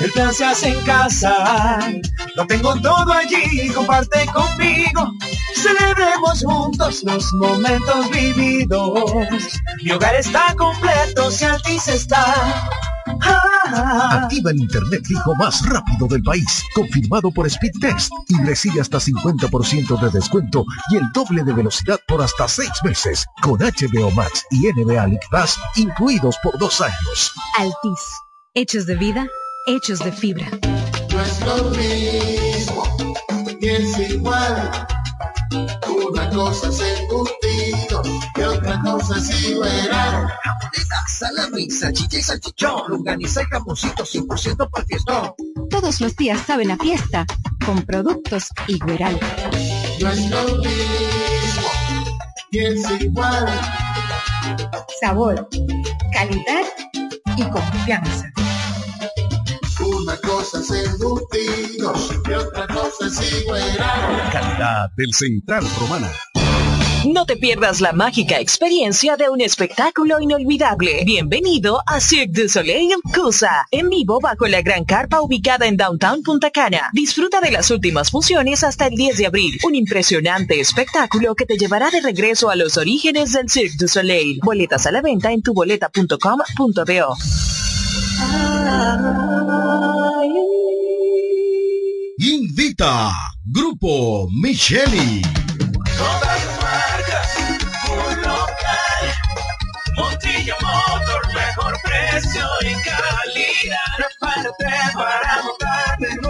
el plan se hace en casa. Lo tengo todo allí, comparte conmigo. Celebremos juntos los momentos vividos. Mi hogar está completo si Altis está. Activa el internet fijo más rápido del país, confirmado por Speedtest y recibe hasta 50% de descuento y el doble de velocidad por hasta 6 meses, con HBO Max y NBA League Pass incluidos por dos años. Altis, hechos de vida, hechos de fibra. No es lo mismo, ni es igual. Una cosa es embutido y otra cosa es igual. Jamoneta, salami, salchicha y salchichón, longaniza y jamoncito 100% para fiestón. Todos los días saben a fiesta con productos Igueral. No es lo mismo, ni es igual. Sabor, calidad y confianza. Una cosa es embutido y otra cosa es igual. Calidad del Central Romana. No te pierdas la mágica experiencia de un espectáculo inolvidable. Bienvenido a Cirque du Soleil Cusa, en vivo bajo la gran carpa ubicada en Downtown Punta Cana. Disfruta de las últimas funciones hasta el 10 de abril. Un impresionante espectáculo que te llevará de regreso a los orígenes del Cirque du Soleil. Boletas a la venta en tuboleta.com.do. Invita Grupo Micheli. Marcas, un local. Montilla Motor, mejor precio y calidad. Prepárate para montarte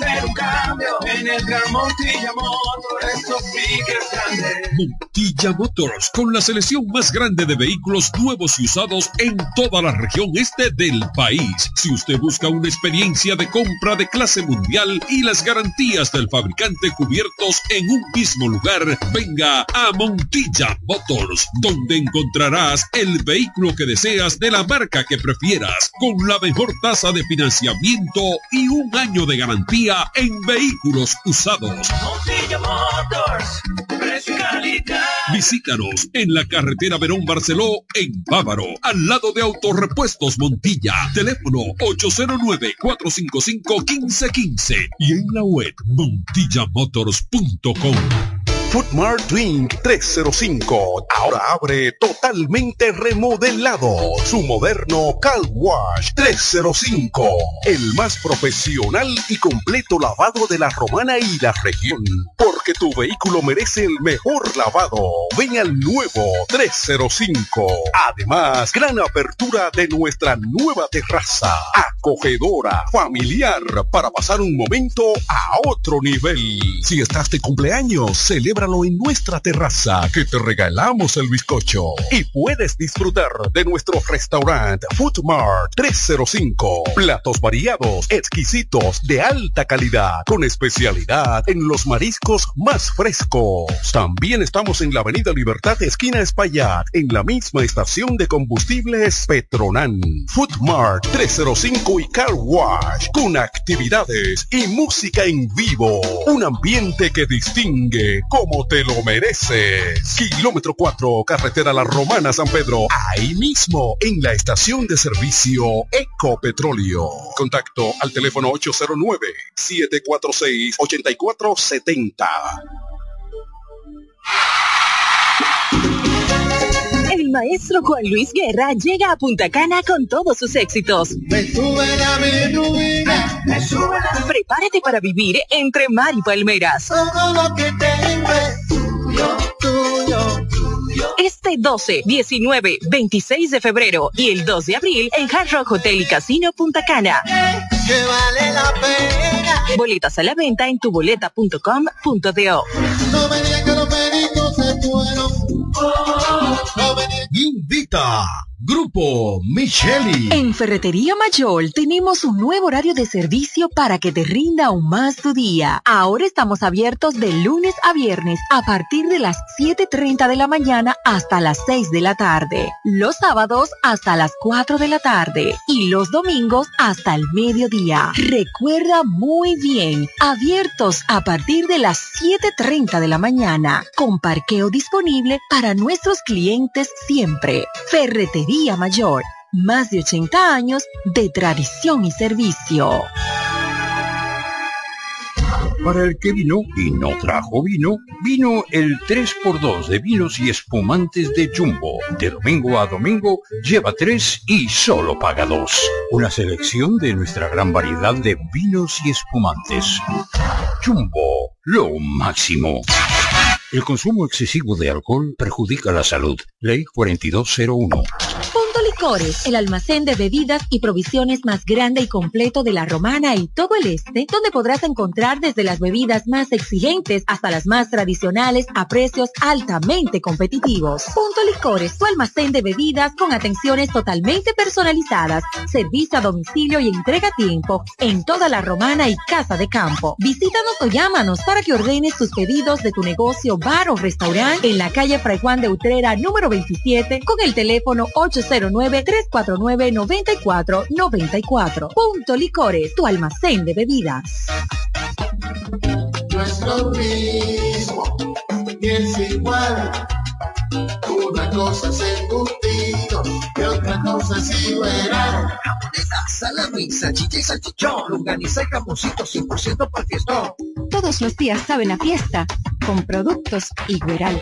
un cambio. En el Gran Montilla Motor, eso sí que es grande. Montilla Motors, con la selección más grande de vehículos nuevos y usados en toda la región este del país. Si usted busca una experiencia de compra de clase mundial y las garantías del fabricante cubiertos en un mismo lugar, venga a Montilla Motors, donde encontrarás el vehículo que deseas de la marca que prefieras, con la mejor tasa de financiamiento y un año de garantía en vehículos usados. Motors, precio y calidad. Visítanos en la carretera Verón Barceló en Bávaro, al lado de Autorepuestos Montilla. Teléfono 809-455-1515 y en la web montillamotors.com. Footmart Drink 305. Ahora abre totalmente remodelado. Su moderno Car Wash 305. El más profesional y completo lavado de la romana y la región. Porque tu vehículo merece el mejor lavado. Ven al nuevo 305. Además, gran apertura de nuestra nueva terraza. Acogedora, familiar, para pasar un momento a otro nivel. Si estás de cumpleaños, celebra en nuestra terraza que te regalamos el bizcocho. Y puedes disfrutar de nuestro restaurante Food Mart 305. Platos variados, exquisitos, de alta calidad, con especialidad en los mariscos más frescos. También estamos en la Avenida Libertad, esquina Espaillat, en la misma estación de combustibles Petronan. Food Mart 305 y Car Wash, con actividades y música en vivo. Un ambiente que distingue como te lo mereces. Kilómetro 4, carretera La Romana San Pedro. Ahí mismo, en la estación de servicio Ecopetróleo. Contacto al teléfono 809-746-8470. El maestro Juan Luis Guerra llega a Punta Cana con todos sus éxitos. Me sube la bilirrubina, me sube la... Prepárate para vivir entre mar y palmeras. Todo lo que tuyo, tuyo, tuyo. Este 12, 19, 26 de febrero y el 2 de abril en Hard Rock Hotel y Casino Punta Cana. Que vale la pena. Boletas a la venta en tuboleta.com.do. No me digas que los peritos se fueron. Oh, no me digas Invita Grupo Micheli. En Ferretería Mayor tenemos un nuevo horario de servicio para que te rinda aún más tu día. Ahora estamos abiertos de lunes a viernes a partir de las 7.30 de la mañana hasta las 6 de la tarde. Los sábados hasta las 4 de la tarde y los domingos hasta el mediodía. Recuerda muy bien, abiertos a partir de las 7.30 de la mañana, con parqueo disponible para nuestros clientes siempre. Ferretería Mayor, Más de 80 años de tradición y servicio. Para el que vino y no trajo vino, vino el 3x2 de vinos y espumantes de Jumbo. De domingo a domingo, lleva 3 y solo paga 2. Una selección de nuestra gran variedad de vinos y espumantes. Jumbo, lo máximo. El consumo excesivo de alcohol perjudica la salud. Ley 4201. Licores, el almacén de bebidas y provisiones más grande y completo de la Romana y todo el este, donde podrás encontrar desde las bebidas más exigentes hasta las más tradicionales a precios altamente competitivos. Punto Licores, tu almacén de bebidas con atenciones totalmente personalizadas, servicio a domicilio y entrega a tiempo en toda la Romana y Casa de Campo. Visítanos o llámanos para que ordenes tus pedidos de tu negocio, bar o restaurante en la calle Fray Juan de Utrera número 27 con el teléfono 809 349-9494. Punto Licores, tu almacén de bebidas. Nuestro mismo es igual. Una cosa es embutido y otra cosa es. Jamoneta, salami, salchicha y salchichón, longaniza y jamoncito 100% para fiestón. Todos los días saben a fiesta con productos Igueral.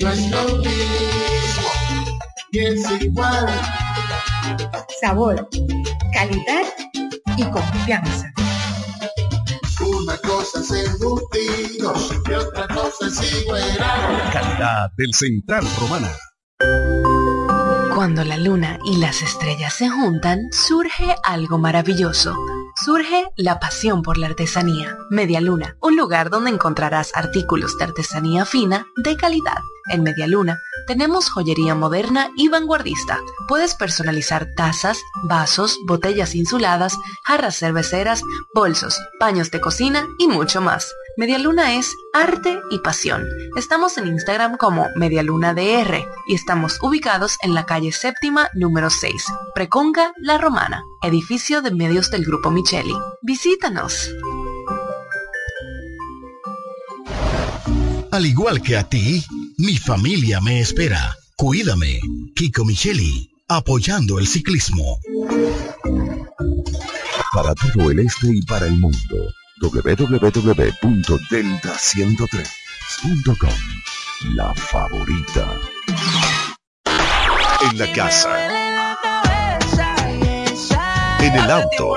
Nuestro mismo es igual. Sabor, calidad y confianza. Una cosa es embutidos y otra cosa es igual. Calidad del Central Romana. Cuando la luna y las estrellas se juntan, surge algo maravilloso. Surge la pasión por la artesanía. Media Luna, un lugar donde encontrarás artículos de artesanía fina de calidad. En Media Luna tenemos joyería moderna y vanguardista. Puedes personalizar tazas, vasos, botellas insuladas, jarras cerveceras, bolsos, paños de cocina y mucho más. Medialuna es arte y pasión. Estamos en Instagram como MedialunaDR y estamos ubicados en la calle séptima número 6, Preconga La Romana, edificio de medios del Grupo Micheli. Visítanos. Al igual que a ti, mi familia me espera. Cuídame. Kiko Micheli, apoyando el ciclismo. Para todo el este y para el mundo, www.delta103.com. La favorita. En la casa. En el auto.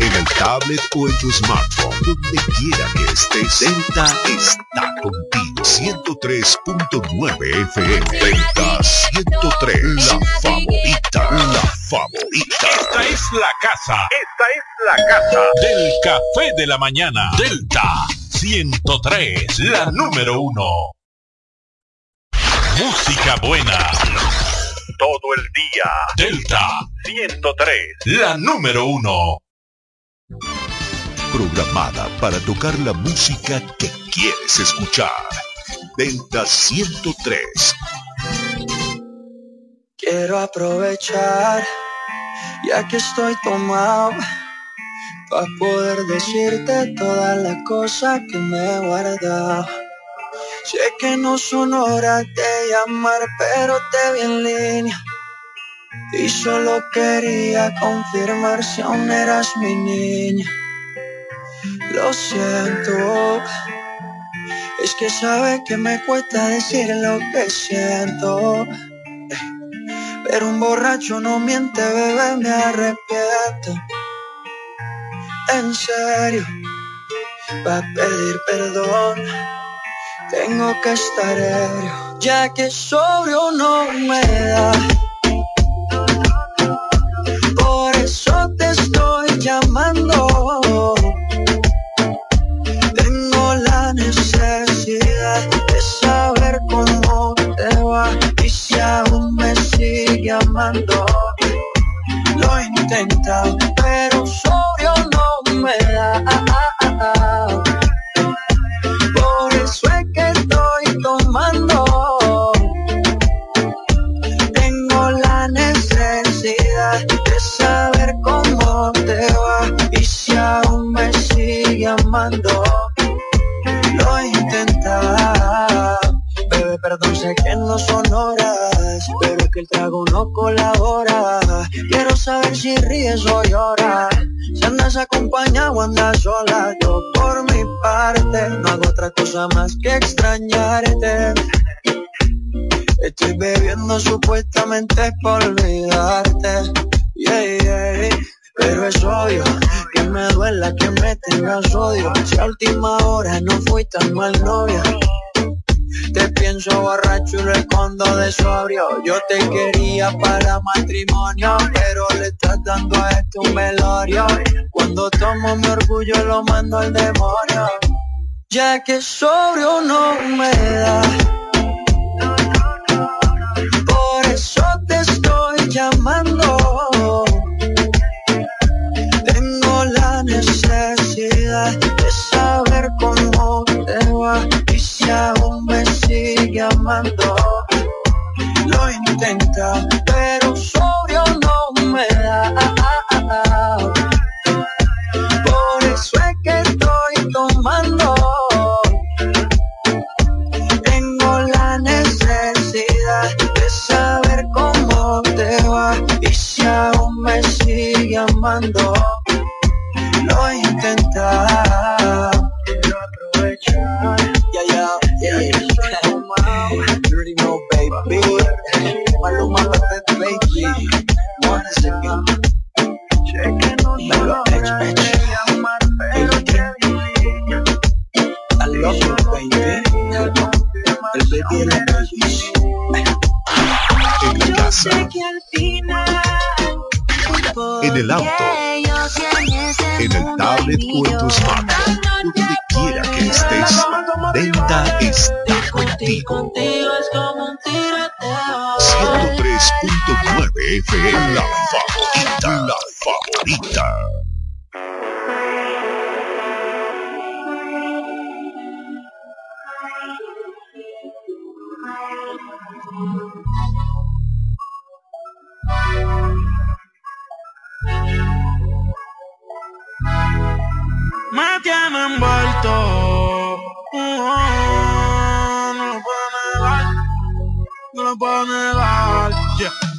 En el tablet o en tu smartphone. Donde quiera que estés, Delta está contigo. 103.9 FM. Delta 103. La favorita. La favorita. Esta es la casa. Esta es la casa del café de la mañana. Delta 103, la número uno. Música buena. Todo el día. Delta 103, la número uno. Programada para tocar la música que quieres escuchar. Delta 103. Quiero aprovechar, ya que estoy tomado, para poder decirte toda la cosa que me he guardado. Sé que no son horas de llamar, pero te vi en línea. Y solo quería confirmar si aún eras mi niña. Lo siento, es que sabe que me cuesta decir lo que siento. Pero un borracho no miente, bebé, me arrepiento. En serio, va a pedir perdón. Tengo que estar ebrio, ya que sobrio no me da. Sigue amando. Lo intentado, pero sobrio no me da. Por eso es que estoy tomando. Tengo la necesidad de saber cómo te va y si aún me sigue amando. Lo bebé, perdón, sé que no son horas, pero que el trago no colabora. Quiero saber si ríes o lloras. Si andas acompañado o andas sola. Yo por mi parte no hago otra cosa más que extrañarte. Estoy bebiendo supuestamente por olvidarte. Pero es obvio que me duela que me tengas odio. Si a última hora no fui tan mal novia. Te pienso borracho y lo escondo de sobrio. Yo te quería para matrimonio, pero le estás dando a esto un velorio. Cuando tomo mi orgullo lo mando al demonio. Ya que sobrio no me da. Lo En el auto, en el tablet o en tu smartphone, donde quiera que estés, Delta está contigo. 103.9 FM, la favorita, la favorita. me tiene envuelto. Oh, no lo puedo negar, no lo puedo negar. Yeah.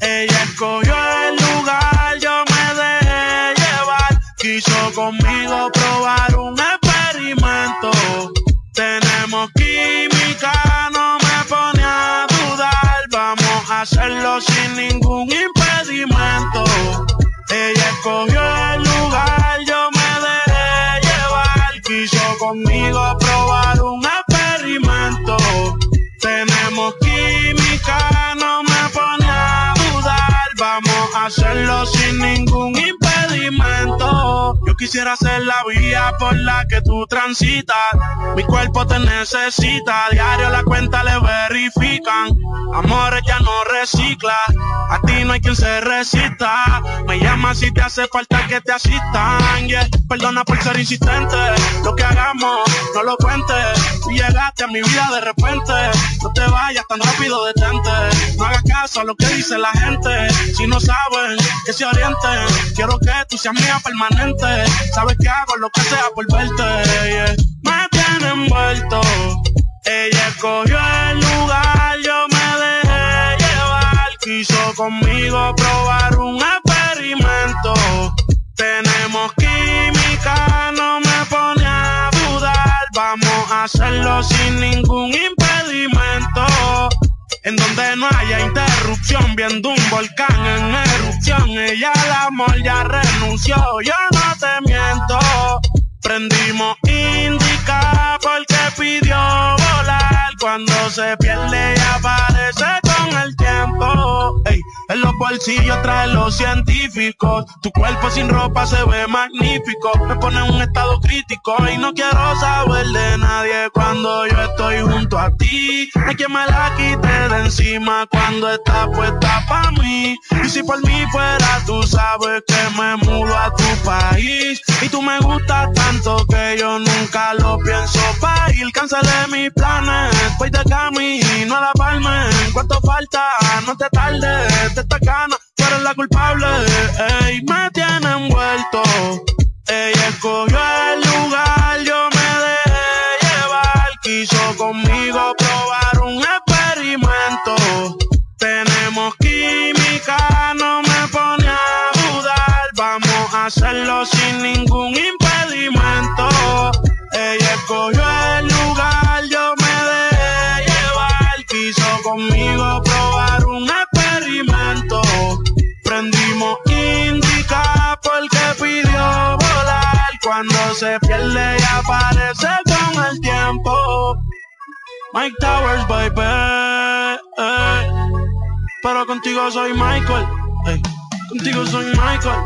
Ella escogió el lugar, yo me dejé llevar. Quiso conmigo probar un experimento. Tenemos química, no me pone a dudar. Vamos a hacerlo sin ningún impedimento. Ella escogió el lugar, yo me dejé llevar. Quiso conmigo probar quisiera ser la vía por la que tú transitas. Mi cuerpo te necesita. Diario la cuenta le verifican. Amores ya no recicla. A ti no hay quien se resista. Me llama si te hace falta que te asistan. Yeah. Perdona por ser insistente. Lo que hagamos, no lo cuentes. Si llegaste a mi vida de repente, no te vayas tan rápido, detente. No hagas caso a lo que dice la gente. Si no saben, que se orienten. Quiero que tú seas mía permanente. Sabes que hago lo que sea por verte. Me tiene envuelto. Ella escogió el lugar, yo me dejé llevar. Quiso conmigo probar un experimento. Tenemos química, no me pone a dudar. Vamos a hacerlo sin ningún impedimento. En donde no haya interrupción, viendo un volcán en erupción. Ella al amor ya renunció, yo no te miento. Prendimos indica porque pidió volar. Cuando se pierde y aparece con el tiempo. En los bolsillos trae los científicos. Tu cuerpo sin ropa se ve magnífico. Me pone en un estado crítico y no quiero saber de nadie cuando yo estoy junto a ti. Hay quien me la quite de encima cuando está puesta pa' mí. Y si por mí fuera, tú sabes que me mudo a tu país. Y tú me gustas tanto que yo nunca lo pienso pa' ir. Cancelé mis planes, voy de camino a la palma. ¿Cuánto falta? No te tardes, quitarte esta cana, tú la culpable. Ey, me tiene envuelto. Ella escogió el lugar, yo me dejé llevar. Quiso conmigo probar un experimento. Tenemos química, no me pone a dudar. Vamos a hacerlo sin ningún impacto. Cuando se pierde y aparece con el tiempo. Mike Towers, baby. Pero contigo soy Michael. Contigo soy Michael.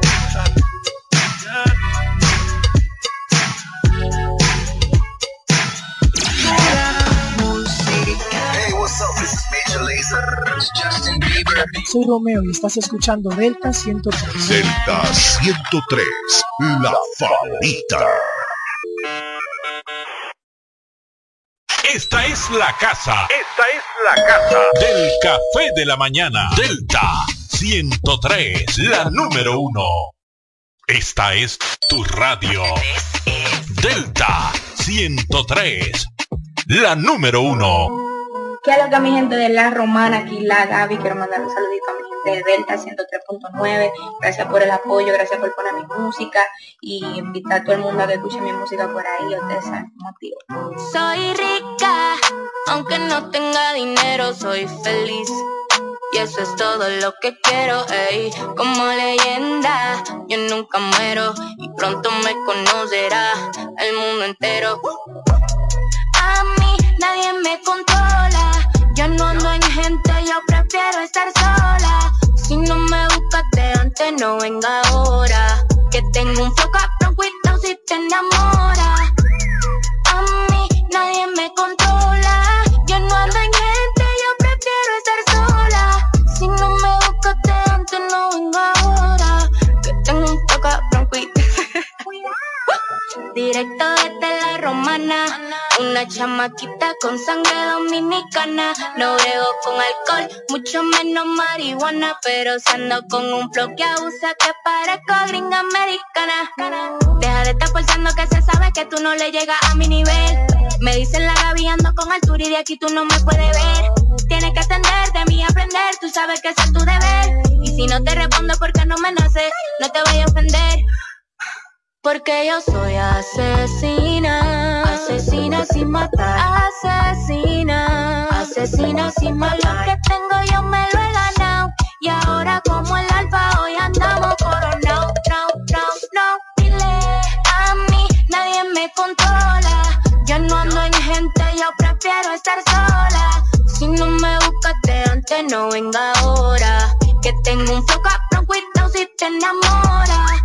Soy Romeo y estás escuchando Delta 103. Delta 103, la favorita. Esta es la casa. Esta es la casa del café de la mañana. Delta 103, la número uno. Esta es tu radio. Delta 103, la número uno. ¿Qué haga mi gente de La Romana? Aquí la Gaby. Quiero mandar un saludito a mi gente de Delta 103.9. Gracias por el apoyo, gracias por poner mi música y invitar a todo el mundo a que escuche mi música por ahí. Ustedes saben motivo. Soy rica, aunque no tenga dinero, soy feliz. Y eso es todo lo que quiero, ey. Como leyenda, yo nunca muero y pronto me conocerá el mundo entero. A mí nadie me controla. Yo no ando en gente, yo prefiero estar sola. Si no me buscaste antes, no venga ahora. Que tengo un foco a si te enamora. A mí nadie me controla. Directo desde la romana, una chamaquita con sangre dominicana. No veo con alcohol, mucho menos marihuana, pero si ando con un flow que abusa que parezco gringa americana. Deja de estar pensando que se sabe que tú no le llegas a mi nivel. Me dicen la Gaby con altura y de aquí tú no me puedes ver. Tienes que atender de mí aprender, tú sabes que es tu deber. Y si no te respondo porque no me nace, no te voy a ofender. Porque yo soy asesina, asesina sin matar, asesina, asesina sin matar. Lo que tengo yo me lo he ganado y ahora como el alfa hoy andamos coronado, no, no, no. Dile a mí nadie me controla, yo no ando en gente, yo prefiero estar sola. Si no me buscaste antes, no venga ahora. Que tengo un foco a si te enamora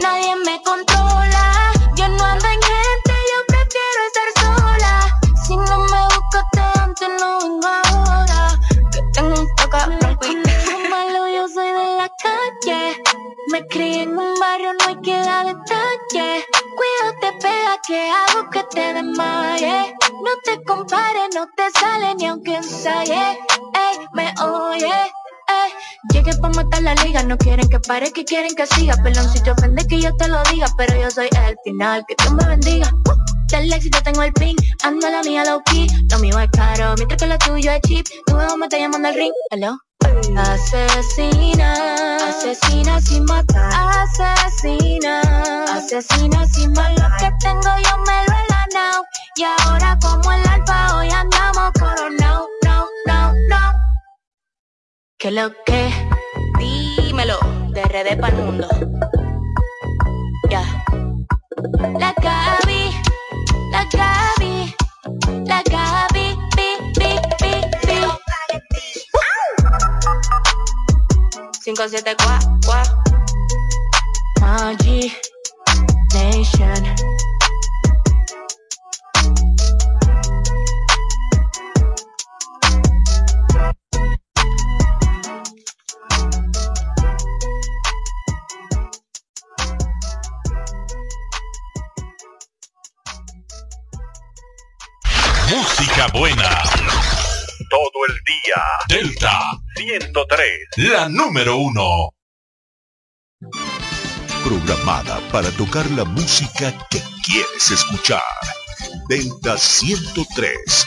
nadie me controla. Yo no ando en gente, yo prefiero estar sola. Si no me buscaste antes, no vengo ahora. Que tengo un toca malo, yo soy de la calle. Me crié en un barrio, no hay que dar detalle. Cuídate, pega, que hago que te desmaye. No te compares, no te sale ni aunque ensaye. Ey, me oye. Llegué pa' matar la liga, no quieren que pare, que quieren que siga. Pelón, si te ofende que yo te lo diga, pero yo soy el final, que Dios me bendiga. Del éxito tengo el pin, ando la mía low key. Lo mío es caro, mientras que lo tuyo es cheap. Tu veo me está llamando al ring, hello. Asesina, asesina sin matar. Asesina, asesina sin matar. Lo que tengo yo me lo he ganado. Y ahora como el alfa hoy andamos coronado. ¿Qué lo que? Dímelo, de para el mundo. Ya. La Gaby, la Gaby, la Gaby, bi, bi, bi, bi. 574 Magi Nation. Música buena. Todo el día. Delta 103. La número uno. Programada para tocar la música que quieres escuchar. Delta 103.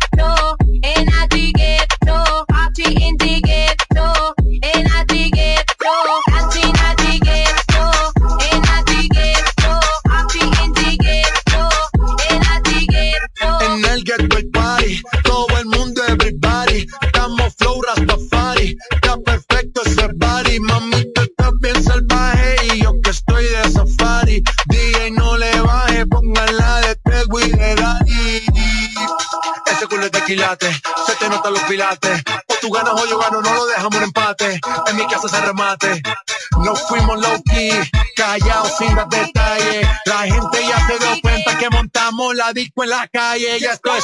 En mi casa se remate. No fuimos low key, callados sin dar detalles. La gente ya se dio cuenta que montamos la disco en la calle. Ya esto es.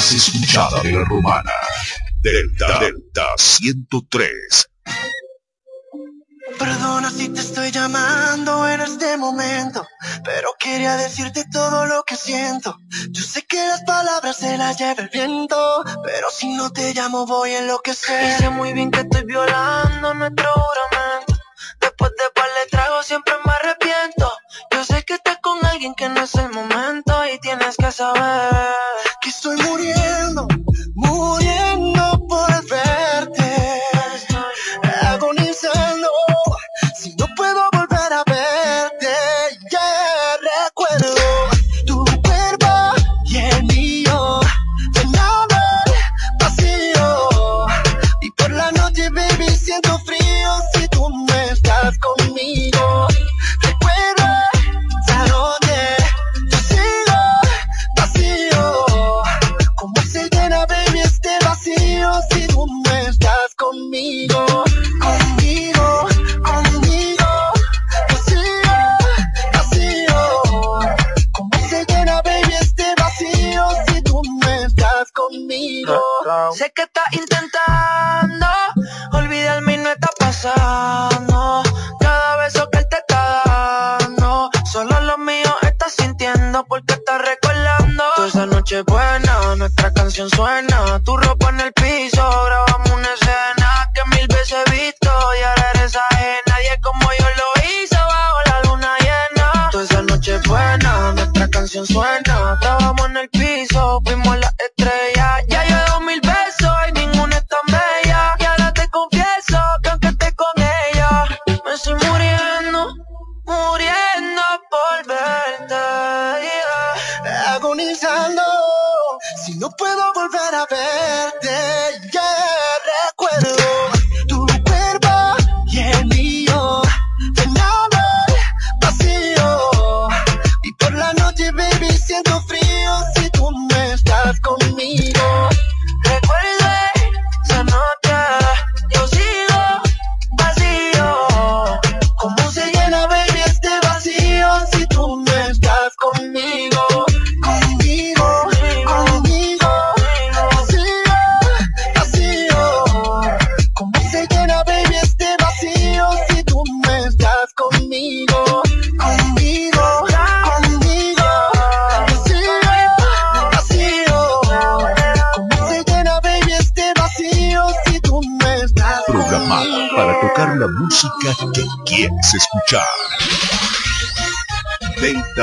Más escuchada de la romana. Delta, Delta 103. Perdona si te estoy llamando en este momento, pero quería decirte todo lo que siento. Yo sé que las palabras se las lleva el viento, pero si no te llamo voy a enloquecer. sé muy bien que estoy violando nuestro juramento. Después de par le trago siempre me arrepiento. Yo sé que estás con alguien que no es el momento y tienes que saber que estoy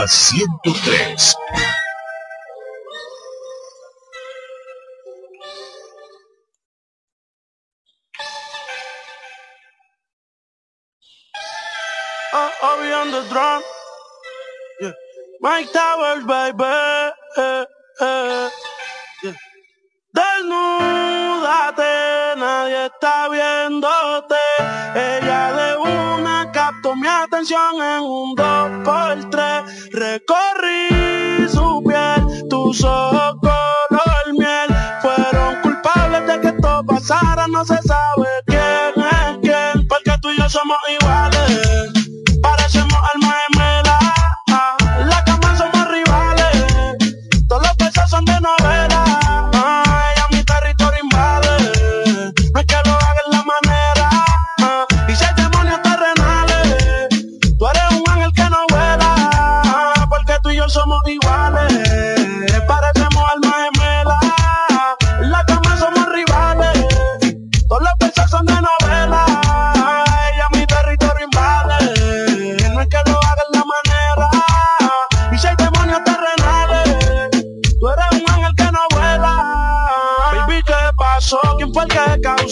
103. Oh, oh, we on the drum. Yeah. Mike Towers, baby. Eh, eh. Yeah. Desnúdate, nadie está viéndote. Ella de una captó mi en un dos por tres. Recorrí su piel, tus ojos color miel. Fueron culpables de que esto pasara, no se sabe quién es quién. Porque tú y yo somos iguales.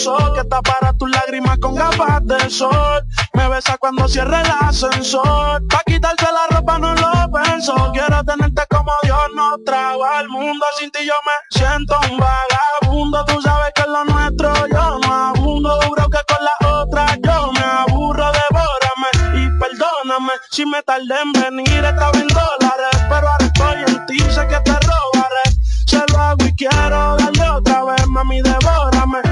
Que causó que tapara tus lágrimas con gafas de sol? Me besa cuando cierre el ascensor. Pa' quitarse la ropa no lo pensó. Quiero tenerte como Dios nos trajo al mundo. Sin ti yo me siento un vagabundo. Tú sabes que es lo nuestro yo no abundo. Duro que con la otra yo me aburro. Devórame y perdóname si me tardé en venir. Estaba en dólares, pero ahora estoy en ti. Sé que te robaré. Se lo hago y quiero darle otra vez, mami, devórame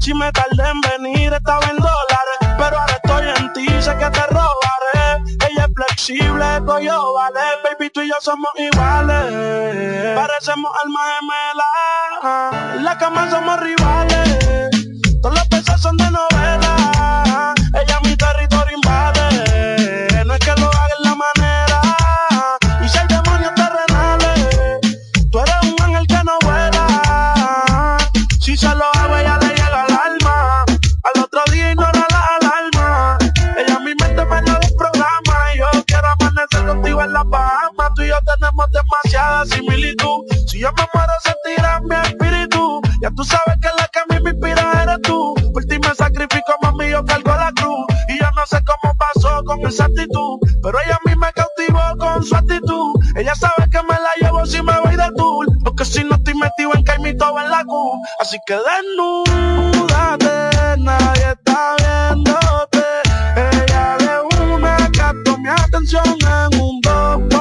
si me tardé en venir, estaba en dólares, pero ahora estoy en ti, sé que te robaré. Ella es flexible, yo vale, baby, tú y yo somos iguales, parecemos almas gemelas, en la cama somos rivales, todos los besos son de novela, similitud. Si yo me muero, sentirás mi espíritu. Ya tú sabes que la que a mí me inspira eres tú. Por ti me sacrifico, mami, yo cargo la cruz. Y yo no sé cómo pasó con esa actitud. Pero ella a mí me cautivó con su actitud. Ella sabe que me la llevo si me voy de tour. Porque si no estoy metido en caimito en la Q. Así que desnúdate, nadie está viéndote. Ella de una captó mi atención en un dos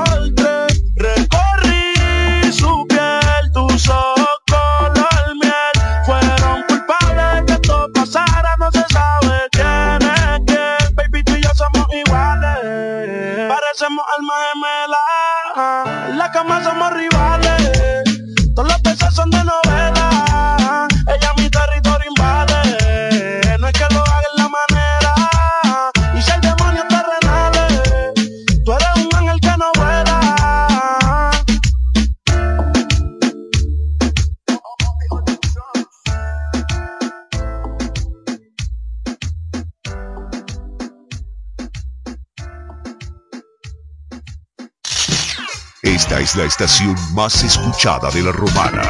Esta es la estación más escuchada de la romana.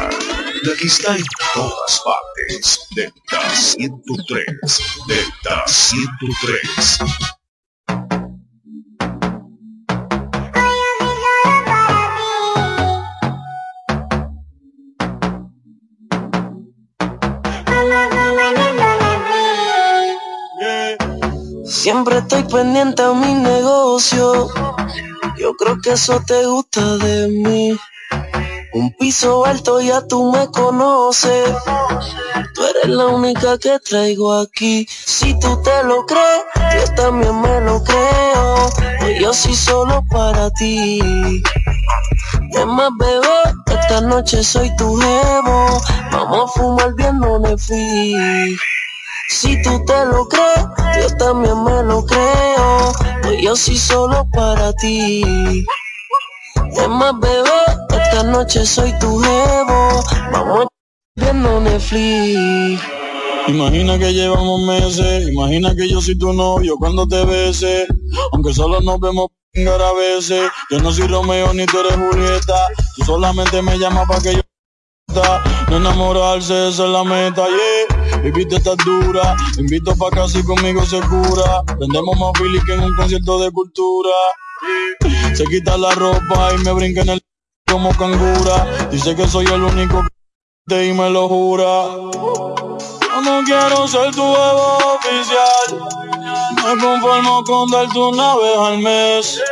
La que está en todas partes. Delta 103. Delta 103. Siempre estoy pendiente a mi negocio. Yo creo que eso te gusta de mí. Un piso alto ya tú me conoces. Tú eres la única que traigo aquí. Si tú te lo crees, yo también me lo creo. Pues yo sí solo para ti. Más, bebé, esta noche soy tu jevo. Vamos a fumar bien donde fui. Si tú te lo crees, yo también me lo creo. Pues yo sí solo para ti. Es más, bebé, esta noche soy tu jevo. Vamos viendo Netflix. Imagina que llevamos meses, imagina que yo soy tu novio cuando te bese, aunque solo nos vemos a veces, yo no soy Romeo ni tú eres Julieta, tú solamente me llamas para que yo No enamorarse, esa es la meta, yeah. Viviste tan dura, invito pa' casa y conmigo se cura. Vendemos más Billy que en un concierto de cultura. Se quita la ropa y me brinca en el como cangura. Dice que soy el único que y me lo jura. Yo no quiero ser tu huevo oficial. Me conformo con darte una vez al mes.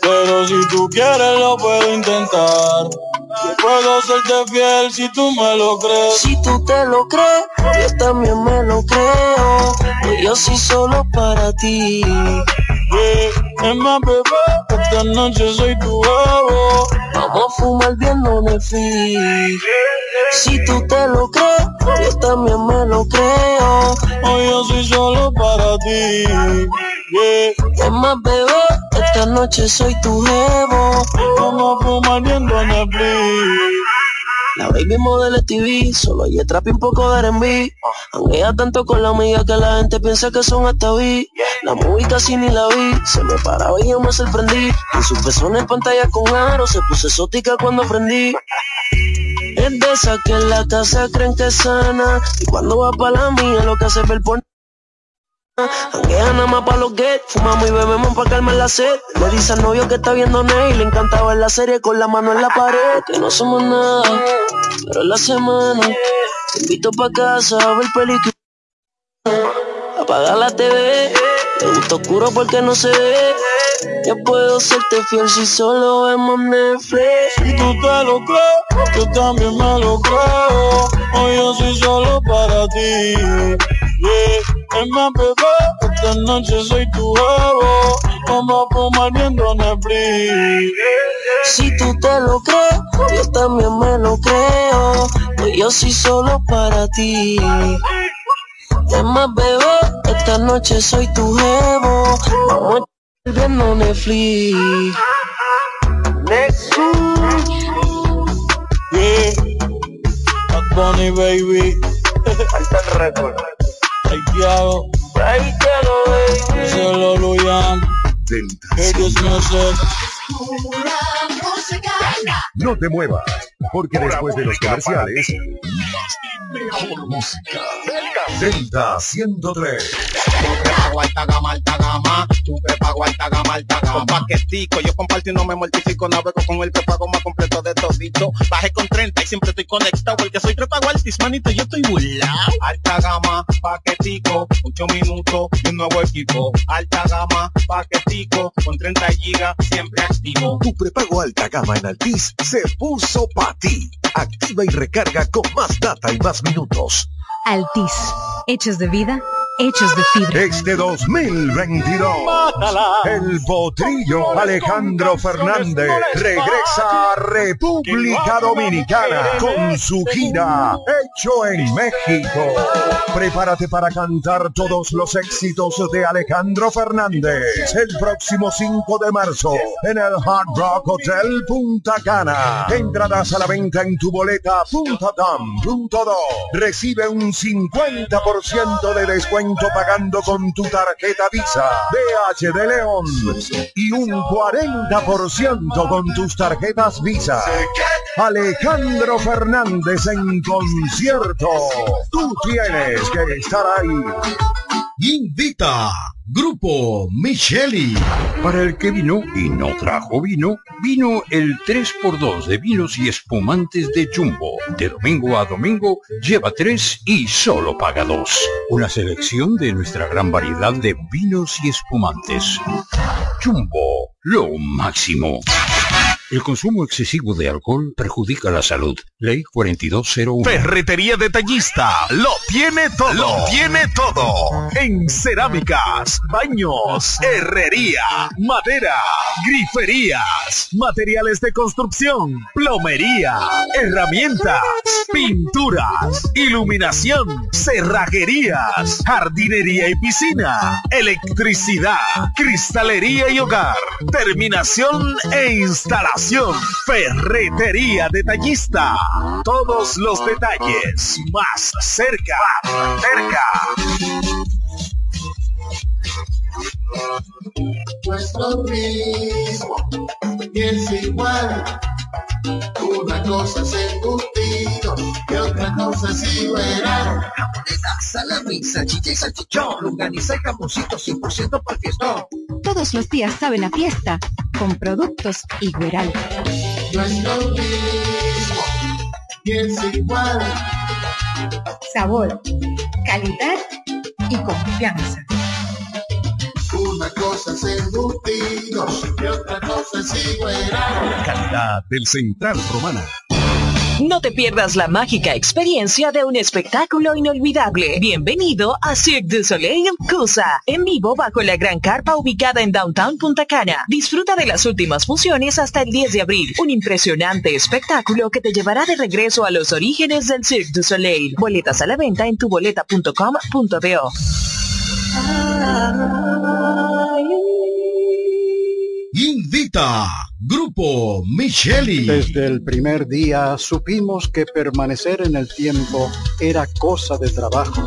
Pero si tú quieres lo puedo intentar. Puedo serte fiel si tú me lo crees. Si tú te lo crees, yo también me lo creo. Pues yo soy solo para ti. Yeah. Es más, bebé, esta noche soy tu huevo. Vamos a fumar viendo Netflix. Si tú te lo crees, yo también me lo creo. Hoy yo soy solo para ti. Yeah. Es más, bebé, esta noche soy tu jevo. A fumar viendo Netflix. La baby modelo TV, solo hay trap y un poco de R&B Anguea tanto con la amiga que la gente piensa que son hasta vi La movie casi ni la vi, se me paraba y yo me sorprendí. En su persona en pantalla con aro, se puso exótica cuando aprendí. Es de esa que en la casa creen que es sana Y cuando va pa' la mía lo que hace es ver por Nada más pa' los get, fumamos y bebemos pa' calmar la sed. Le dice al novio que está viendo Ney, le encantaba ver la serie con la mano en la pared. Que no somos nada, pero en la semana te invito pa' casa a ver película. Apaga la TV, te gusta oscuro porque no se ve. Yo puedo serte fiel si solo vemos Netflix. Si tú te lo crees, yo también me lo creo. Hoy yo soy solo para ti. Es más, bebé, esta noche soy tu huevo. Vamos a fumar viendo Netflix. Si tú te lo crees, yo también me lo creo. Pues yo soy solo para ti. Es más, bebé, esta noche soy tu jevo. Vamos a viendo Netflix. Yeah. Bad Bunny, baby. Alta el récord. Haitiado. Haitiado, baby. Solo Luyan. Ellos no sé. No te muevas, porque después de los comerciales, mejor música. Delta 103. Prepago alta gama, alta gama. Tu prepago alta gama, alta gama. Con paquetico, yo comparto y no me mortifico. Navego con el prepago más completo de todito. Bajé con 30 y siempre estoy conectado. Porque soy prepago altis, manito, yo estoy burlao. Alta gama, paquetico, 8 minutos y un nuevo equipo. Alta gama, paquetico, con 30 gigas, siempre activo. Tu prepago alta gama en Altis se puso para ti. Activa y recarga con más data y más minutos. Altis, hechos de vida, hechos de fibra. Este 2022, el potrillo Alejandro Fernández regresa a República Dominicana con su gira Hecho en México. Prepárate para cantar todos los éxitos de Alejandro Fernández el próximo 5 de marzo en el Hard Rock Hotel Punta Cana. Entradas a la venta en tu boleta.com.do. Recibe un 50% de descuento pagando con tu tarjeta Visa, DH de León y un 40% con tus tarjetas Visa. Alejandro Fernández en concierto. Tú tienes que estar ahí. Invita Grupo Micheli. Para el que vino y no trajo vino, vino el 3x2 de vinos y espumantes de Jumbo. De domingo a domingo, lleva 3 y solo paga 2. Una selección de nuestra gran variedad de vinos y espumantes. Jumbo, lo máximo. El consumo excesivo de alcohol perjudica la salud. Ley 4201. Ferretería Detallista lo tiene todo. Lo tiene todo. En cerámicas, baños, herrería, madera, griferías, materiales de construcción, plomería, herramientas, pinturas, iluminación, cerrajerías, jardinería y piscina, electricidad, cristalería y hogar, terminación e instalación. Ferretería Detallista. Todos los detalles más cerca. Cerca. Nuestro ritmo y es igual. Una cosa es embutido ¿Qué otra cosa si verá? Jamoneta, salami, salchicha y salchichón, longaniza y jamoncito 100% para fiestón. Todos los días saben a fiesta con productos Igueral. No es lo mismo, ni es igual. Sabor, calidad y confianza. Una cosa es embutidos y otra cosa es igual. Calidad del Central Romana. No te pierdas la mágica experiencia de un espectáculo inolvidable. Bienvenido a Cirque du Soleil Cusa, en vivo bajo la gran carpa ubicada en Downtown Punta Cana. Disfruta de las últimas funciones hasta el 10 de abril. Un impresionante espectáculo que te llevará de regreso a los orígenes del Cirque du Soleil. Boletas a la venta en tuboleta.com.do. Invita Grupo Micheli. Desde el primer día supimos que permanecer en el tiempo era cosa de trabajo.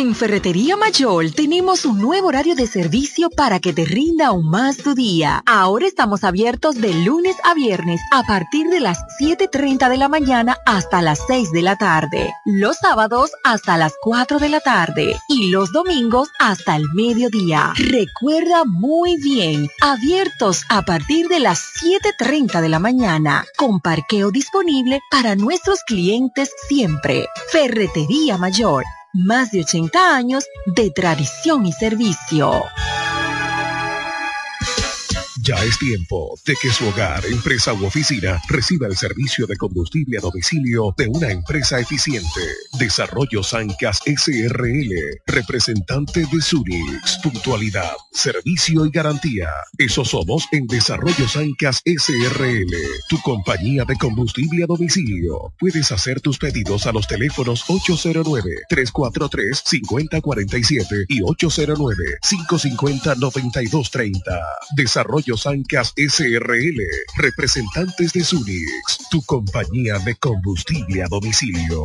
En Ferretería Mayor tenemos un nuevo horario de servicio para que te rinda aún más tu día. Ahora estamos abiertos de lunes a viernes a partir de las 7.30 de la mañana hasta las 6 de la tarde. Los sábados hasta las 4 de la tarde y los domingos hasta el mediodía. Recuerda muy bien, abiertos a partir de las 7.30 de la mañana, con parqueo disponible para nuestros clientes siempre. Ferretería Mayor más de 80 años de tradición y servicio. Ya es tiempo de que su hogar, empresa u oficina reciba el servicio de combustible a domicilio de una empresa eficiente. Desarrollo Sancas SRL, representante de Sunix. Puntualidad, servicio y garantía. Eso somos en Desarrollo Sancas SRL, tu compañía de combustible a domicilio. Puedes hacer tus pedidos a los teléfonos 809-343-5047 y 809-550-9230. Desarrollo Sancas SRL, representantes de Sunix, tu compañía de combustible a domicilio.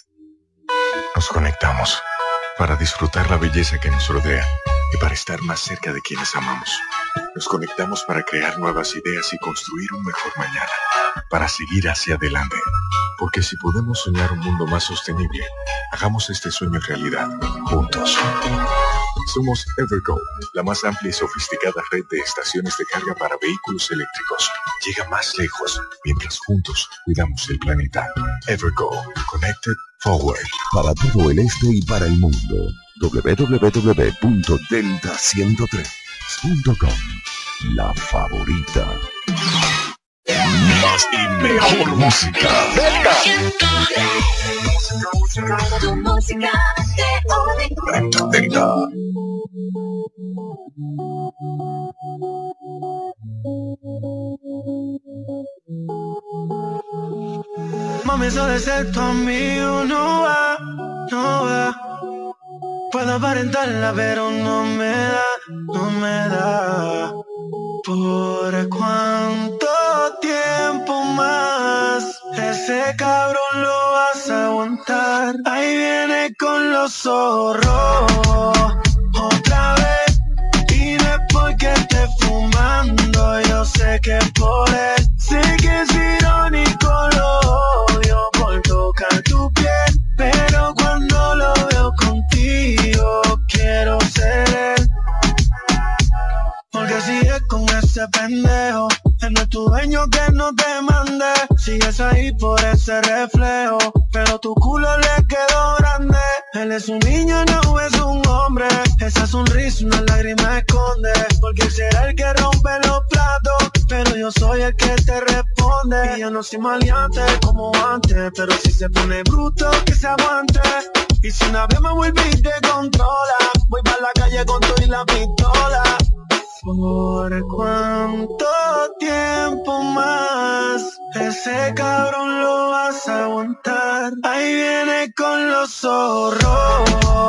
Nos conectamos para disfrutar la belleza que nos rodea y para estar más cerca de quienes amamos. Nos conectamos para crear nuevas ideas y construir un mejor mañana, para seguir hacia adelante. Porque si podemos soñar un mundo más sostenible, hagamos este sueño realidad, juntos. Somos Evergo, la más amplia y sofisticada red de estaciones de carga para vehículos eléctricos. Llega más lejos mientras juntos cuidamos el planeta. Evergo, Connected Forward. Para todo el este y para el mundo. www.delta103.com La favorita. Más y mejor música. Delta. Delta, Delta. Mami, eso de ser tu amigo no va, no va. Puedo aparentarla, pero no me da, no me da. ¿Por cuánto tiempo más? Ese cabrón lo vas a aguantar. Ahí viene con los zorros. ese pendejo. Él no es tu dueño que no te mande. Sigues ahí por ese reflejo. Pero tu culo le quedó grande. Él es un niño, no es un hombre. Esa sonrisa una lágrima esconde. Porque él será el que rompe los platos. Pero yo soy el que te responde. Y yo no soy maleante como antes. Pero si se pone bruto, que se aguante. Y si una vez me vuelve y te controla, voy para la calle con todo y la pistola. ¿Por cuánto tiempo más ese cabrón lo vas a aguantar? Ahí viene con los zorros.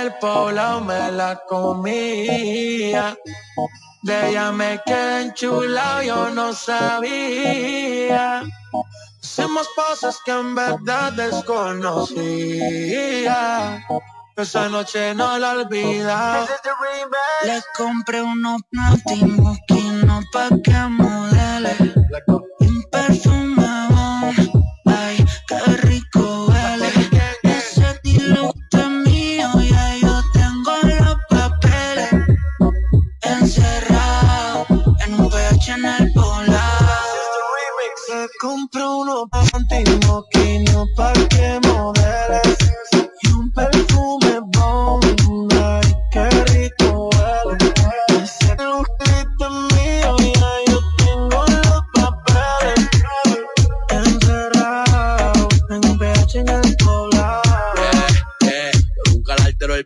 El poblado me la comía. De ella me quedé enchulado, yo no sabía. Hicimos cosas que en verdad desconocía. Esa noche no la olvida. Le compré unos platinum no pa' que modele. Le compré unos platinum no que. Y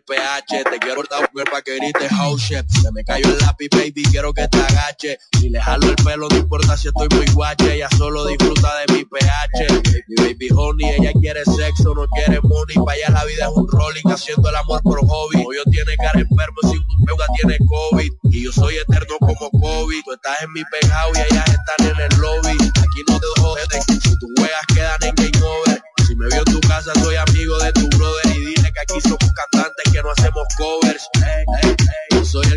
pH, te quiero dar mujer pa' que grites house shit. Se me cayó el lápiz, baby, quiero que te agache. Si le jalo el pelo, no importa si estoy muy guache, ella solo disfruta de mi pH. Mi baby honey, ella quiere sexo, no quiere money. Pa' allá la vida es un rolling, haciendo el amor por hobby. Hoyo tiene cara enfermo, si tu peuga tiene COVID. Y yo soy eterno como COVID. Tú estás en mi penthouse y ellas están en el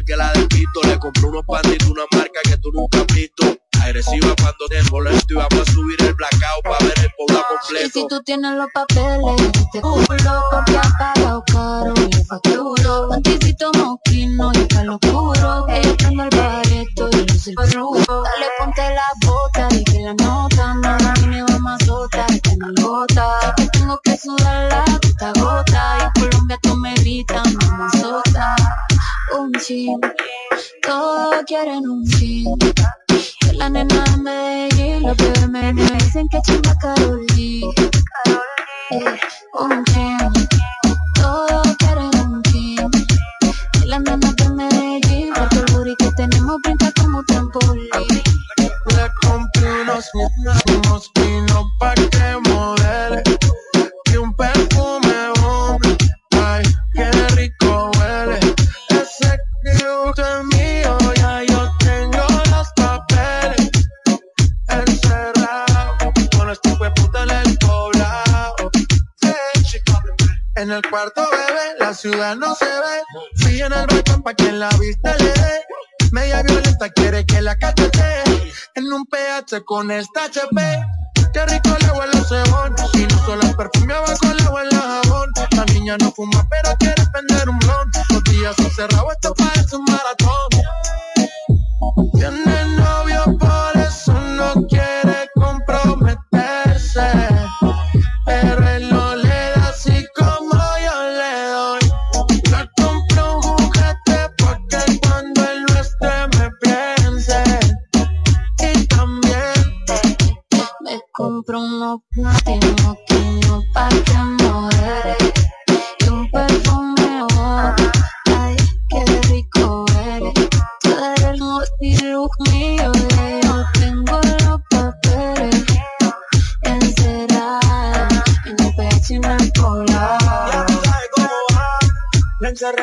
que la despito, le compré unos de una marca que tú nunca has visto. Agresiva cuando te molesto y vamos a subir el blackout para ver el pueblo Y Si tú tienes los papeles, te culo, porque ha pagado caro y le facturo. Panticito moquino y palo oscuro. Ella prende el bareto y el fruto. Dale, ponte la bota, de que la nota, mamá, me va más sota, que no gota. Que tengo que sudar Un chin, todos quieren un. Que la nena de Medellín, los bebés me, dicen que chimba Karol G. Eh, un chin, todos quieren un. Que la nena de Medellín, porque el booty que tenemos brinca como trampolín. Le compré unos unos pinos pa' que En el cuarto bebé La ciudad no se ve. Fui en el balcón pa' que la vista le dé. Media violenta quiere que la cachete. En un PH con esta HP Qué rico le huele el cebón Si no solo el perfume abajo le huele el jabón. La niña no fuma pero quiere prender un blon. Los días encerrados esto parece un maratón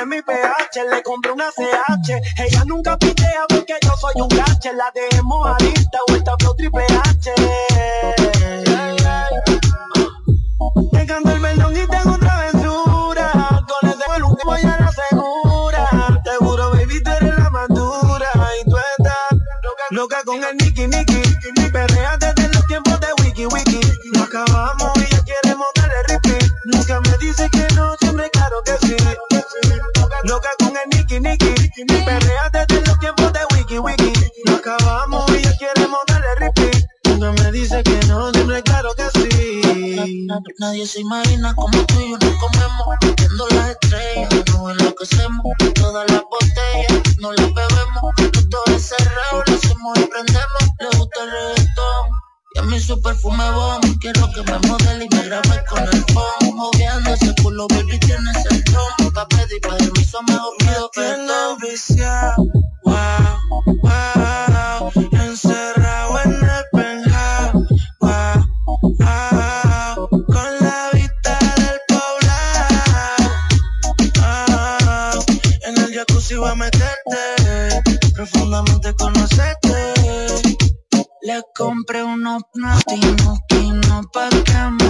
Mi PH, le compré una CH. Ella nunca pitea porque yo soy un gache. La dejemos alista o esta flow triple H. Llegando el melón y tengo otra aventura. Con ese vuelo voy a la segura. Te juro, baby, tú eres la más dura. Y tú estás loca, loca con el Nicky Nicky. Dice que no, siempre claro que sí. Nadie se imagina como tú y yo nos comemos Viendo las estrellas, nos enloquecemos Todas las botellas, no las bebemos Los dos encerrados, lo hacemos y prendemos Le gusta el reggaetón y a mí su perfume bomb Quiero que me modele y me grabe con el phone Moviendo ese culo, baby, tienes el don Pa' pedir permiso, mejor pido perdón wow, wow. meterte, profundamente conocerte. Le compré unos que no pa' que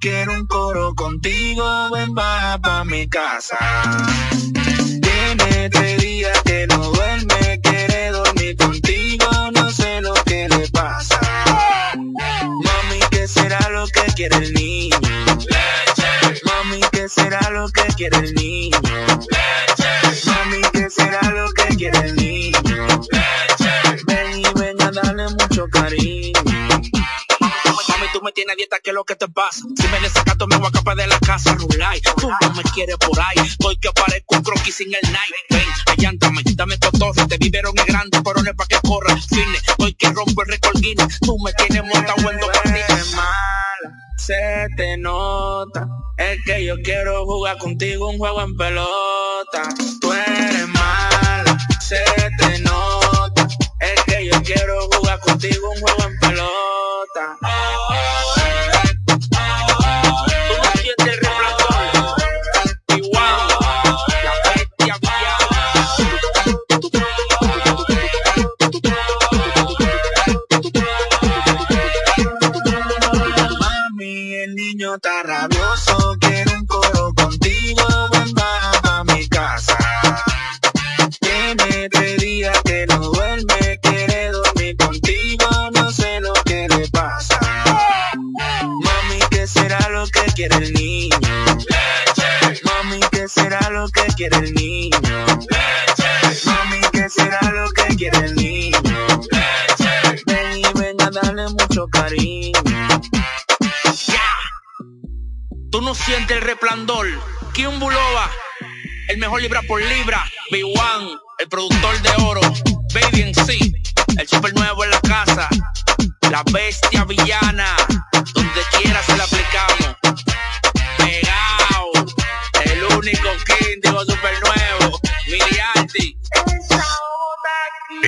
Quiero un coro contigo, ven baja pa' mi casa. Tiene tres días que no duerme, quiere dormir contigo, no sé lo que le pasa. Mami, ¿qué será lo que quiere el niño? Leche. Mami, ¿qué será lo que quiere el niño? Leche. Mami, ¿qué será lo que quiere el niño? Leche. Ven y ven a darle mucho cariño. Mami, tú me tienes a dieta, ¿qué es lo que te pasa? Quieres por ahí. Estoy que parezco un croquis sin el night. Ven, allántame, dame cotorre. Te vivieron en grande, pero no es pa' que corra. Fine, estoy que rompo el récord Guinness. Tú me tienes montado en dos se te nota. Es que yo quiero jugar contigo un juego en pelota. Tú eres quiere el niño? Ven y ven a darle mucho cariño. Tú no sientes el resplandor. Kim Buloba, el mejor libra por libra. B1, el productor de oro. Baby en sí, el super nuevo en la casa. La bestia villana,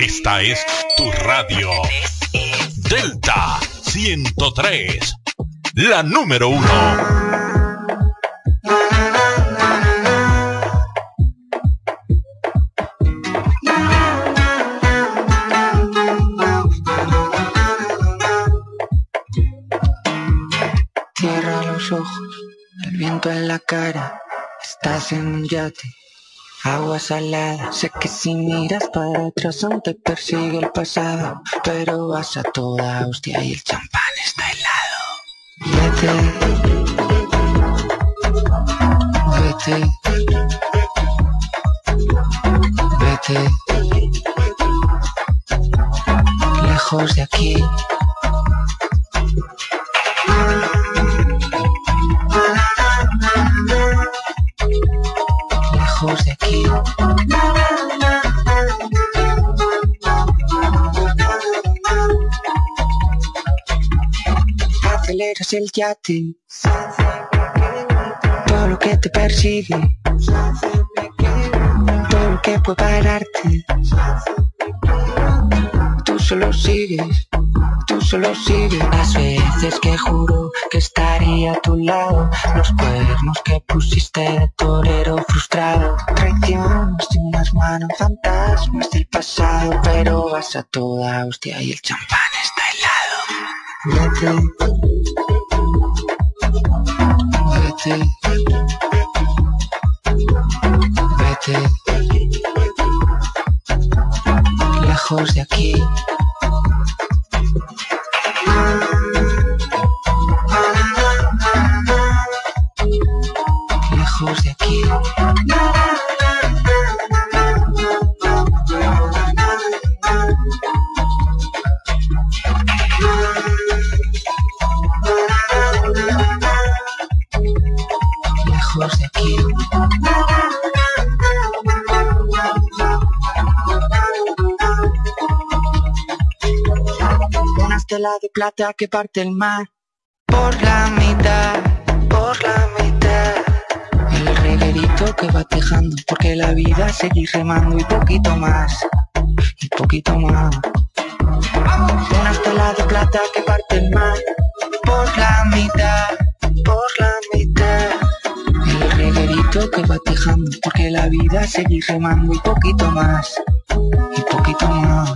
Esta es tu radio. Delta 103. La número uno. Cierra los ojos, el viento en la cara, estás en un yate, agua salada. Sé que si miras para atrás aún te persigue el pasado, pero vas a toda hostia y el champán está helado. Vete, vete, vete, lejos de aquí. Aceleras el yate. Todo lo que te persigue. Todo lo que puede pararte. Tú solo sigues. Tú solo sigues. Las veces que juro que estaría a tu lado. Los cuernos que pusiste de torero frustrado. Traiciones de unas manos fantasmas del pasado. Pero vas a toda hostia y el champán está helado. Vete. Vete. Lejos de aquí. Plata que parte el mar por la mitad, por la mitad. El reguerito que va tejando porque la vida sigue remando y poquito más, y poquito más. Una estela de plata que parte el mar por la mitad, por la mitad. El reguerito que va tejando porque la vida sigue remando y poquito más, y poquito más.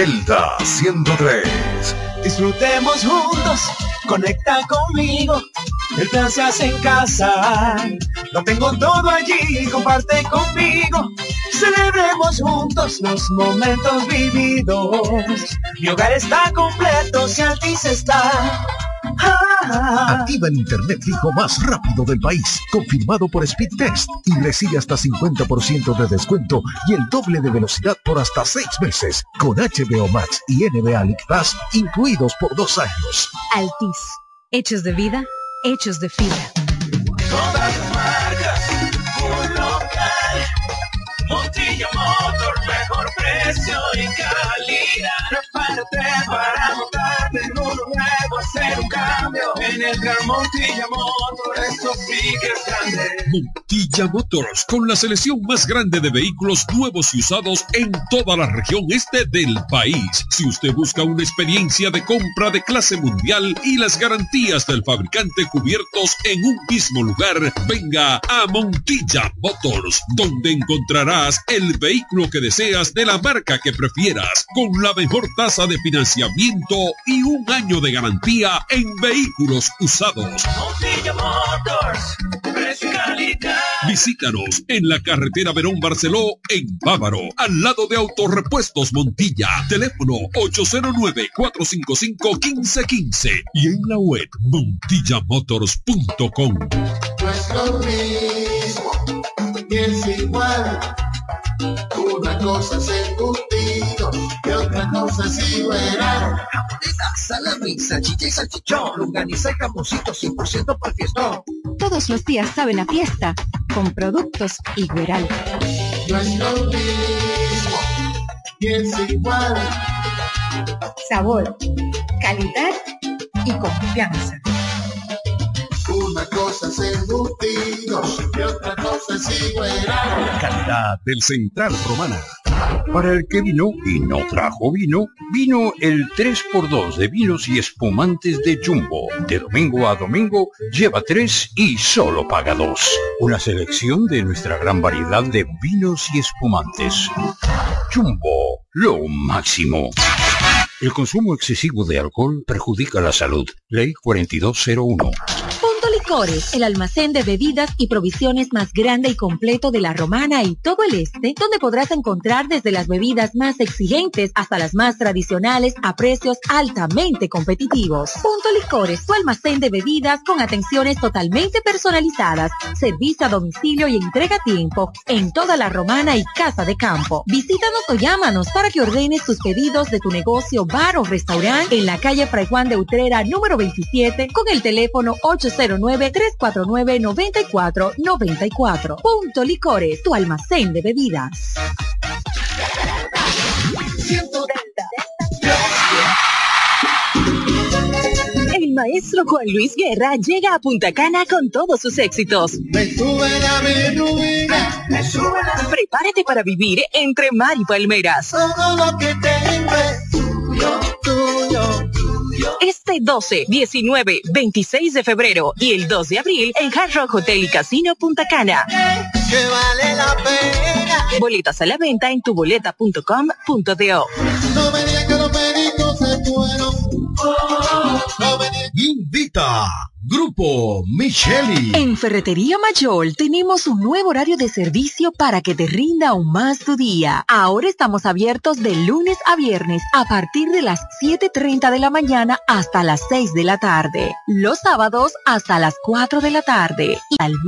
Delta 103. Disfrutemos juntos, conecta conmigo. El plan se hace en casa. Lo tengo todo allí, comparte conmigo. Celebremos juntos los momentos vividos. Mi hogar está completo si Altis está. Activa el internet fijo más rápido del país, confirmado por Speedtest y recibe hasta 50% de descuento y el doble de velocidad por hasta 6 meses con HBO Max y NBA League Pass incluidos por dos años. Altis. Hechos de vida, hechos de fibra. Todas las marcas, un local. Montilla Motor, mejor precio y calidad. Para montarte hacer un cambio. En el Car Montilla Motor, esto sí que es grande. Montilla Motors, con la selección más grande de vehículos nuevos y usados en toda la región este del país. Si usted busca una experiencia de compra de clase mundial y las garantías del fabricante cubiertos en un mismo lugar, venga a Montilla Motors, donde encontrarás el vehículo que deseas de la marca que prefieras, con la mejor tasa de financiamiento y un año de garantía en vehículos usados. Montilla Motors, precio y calidad. Visítanos en la carretera Verón Barceló, en Bávaro, al lado de Autorepuestos Montilla. Teléfono 809-455-1515 y en la web montillamotors.com. No es lo mismo, ni es igual. Una cosa es embutido y otra cosa es igual. Jamoneta, salami, salchicha y salchichón, longaniza y jamoncito 100% para el fiestón. Todos los días saben a fiesta con productos Igueral. No es lo mismo, ni es igual. Sabor, calidad y confianza. Cosa es embutido y otra cosa es igual. Calidad del Central Romana. Para el que vino y no trajo vino, vino el 3x2 de vinos y espumantes de Jumbo. De domingo a domingo, lleva 3 y solo paga 2. Una selección de nuestra gran variedad de vinos y espumantes. Jumbo, lo máximo. El consumo excesivo de alcohol perjudica la salud. Ley 4201. Licores, el almacén de bebidas y provisiones más grande y completo de la Romana y todo el este, donde podrás encontrar desde las bebidas más exigentes hasta las más tradicionales a precios altamente competitivos. Punto Licores, tu almacén de bebidas con atenciones totalmente personalizadas, servicio a domicilio y entrega a tiempo en toda la Romana y Casa de Campo. Visítanos o llámanos para que ordenes tus pedidos de tu negocio, bar o restaurante en la calle Fray Juan de Utrera número 27 con el teléfono 809-349-9494. Punto Licores, tu almacén de bebidas. El maestro Juan Luis Guerra llega a Punta Cana con todos sus éxitos. Prepárate para vivir entre mar y palmeras. Este 12, 19, 26 de febrero y el 2 de abril en Hard Rock Hotel y Casino Punta Cana. Que vale la pena. Boletas a la venta en tuboleta.com.do. No me digan que los peritos se fueron. Digan Invita Grupo Micheli. En Ferretería Mayor tenemos un nuevo horario de servicio para que te rinda aún más tu día. Ahora estamos abiertos de lunes a viernes a partir de las 7.30 de la mañana hasta las 6 de la tarde. Los sábados hasta las 4 de la tarde. Y al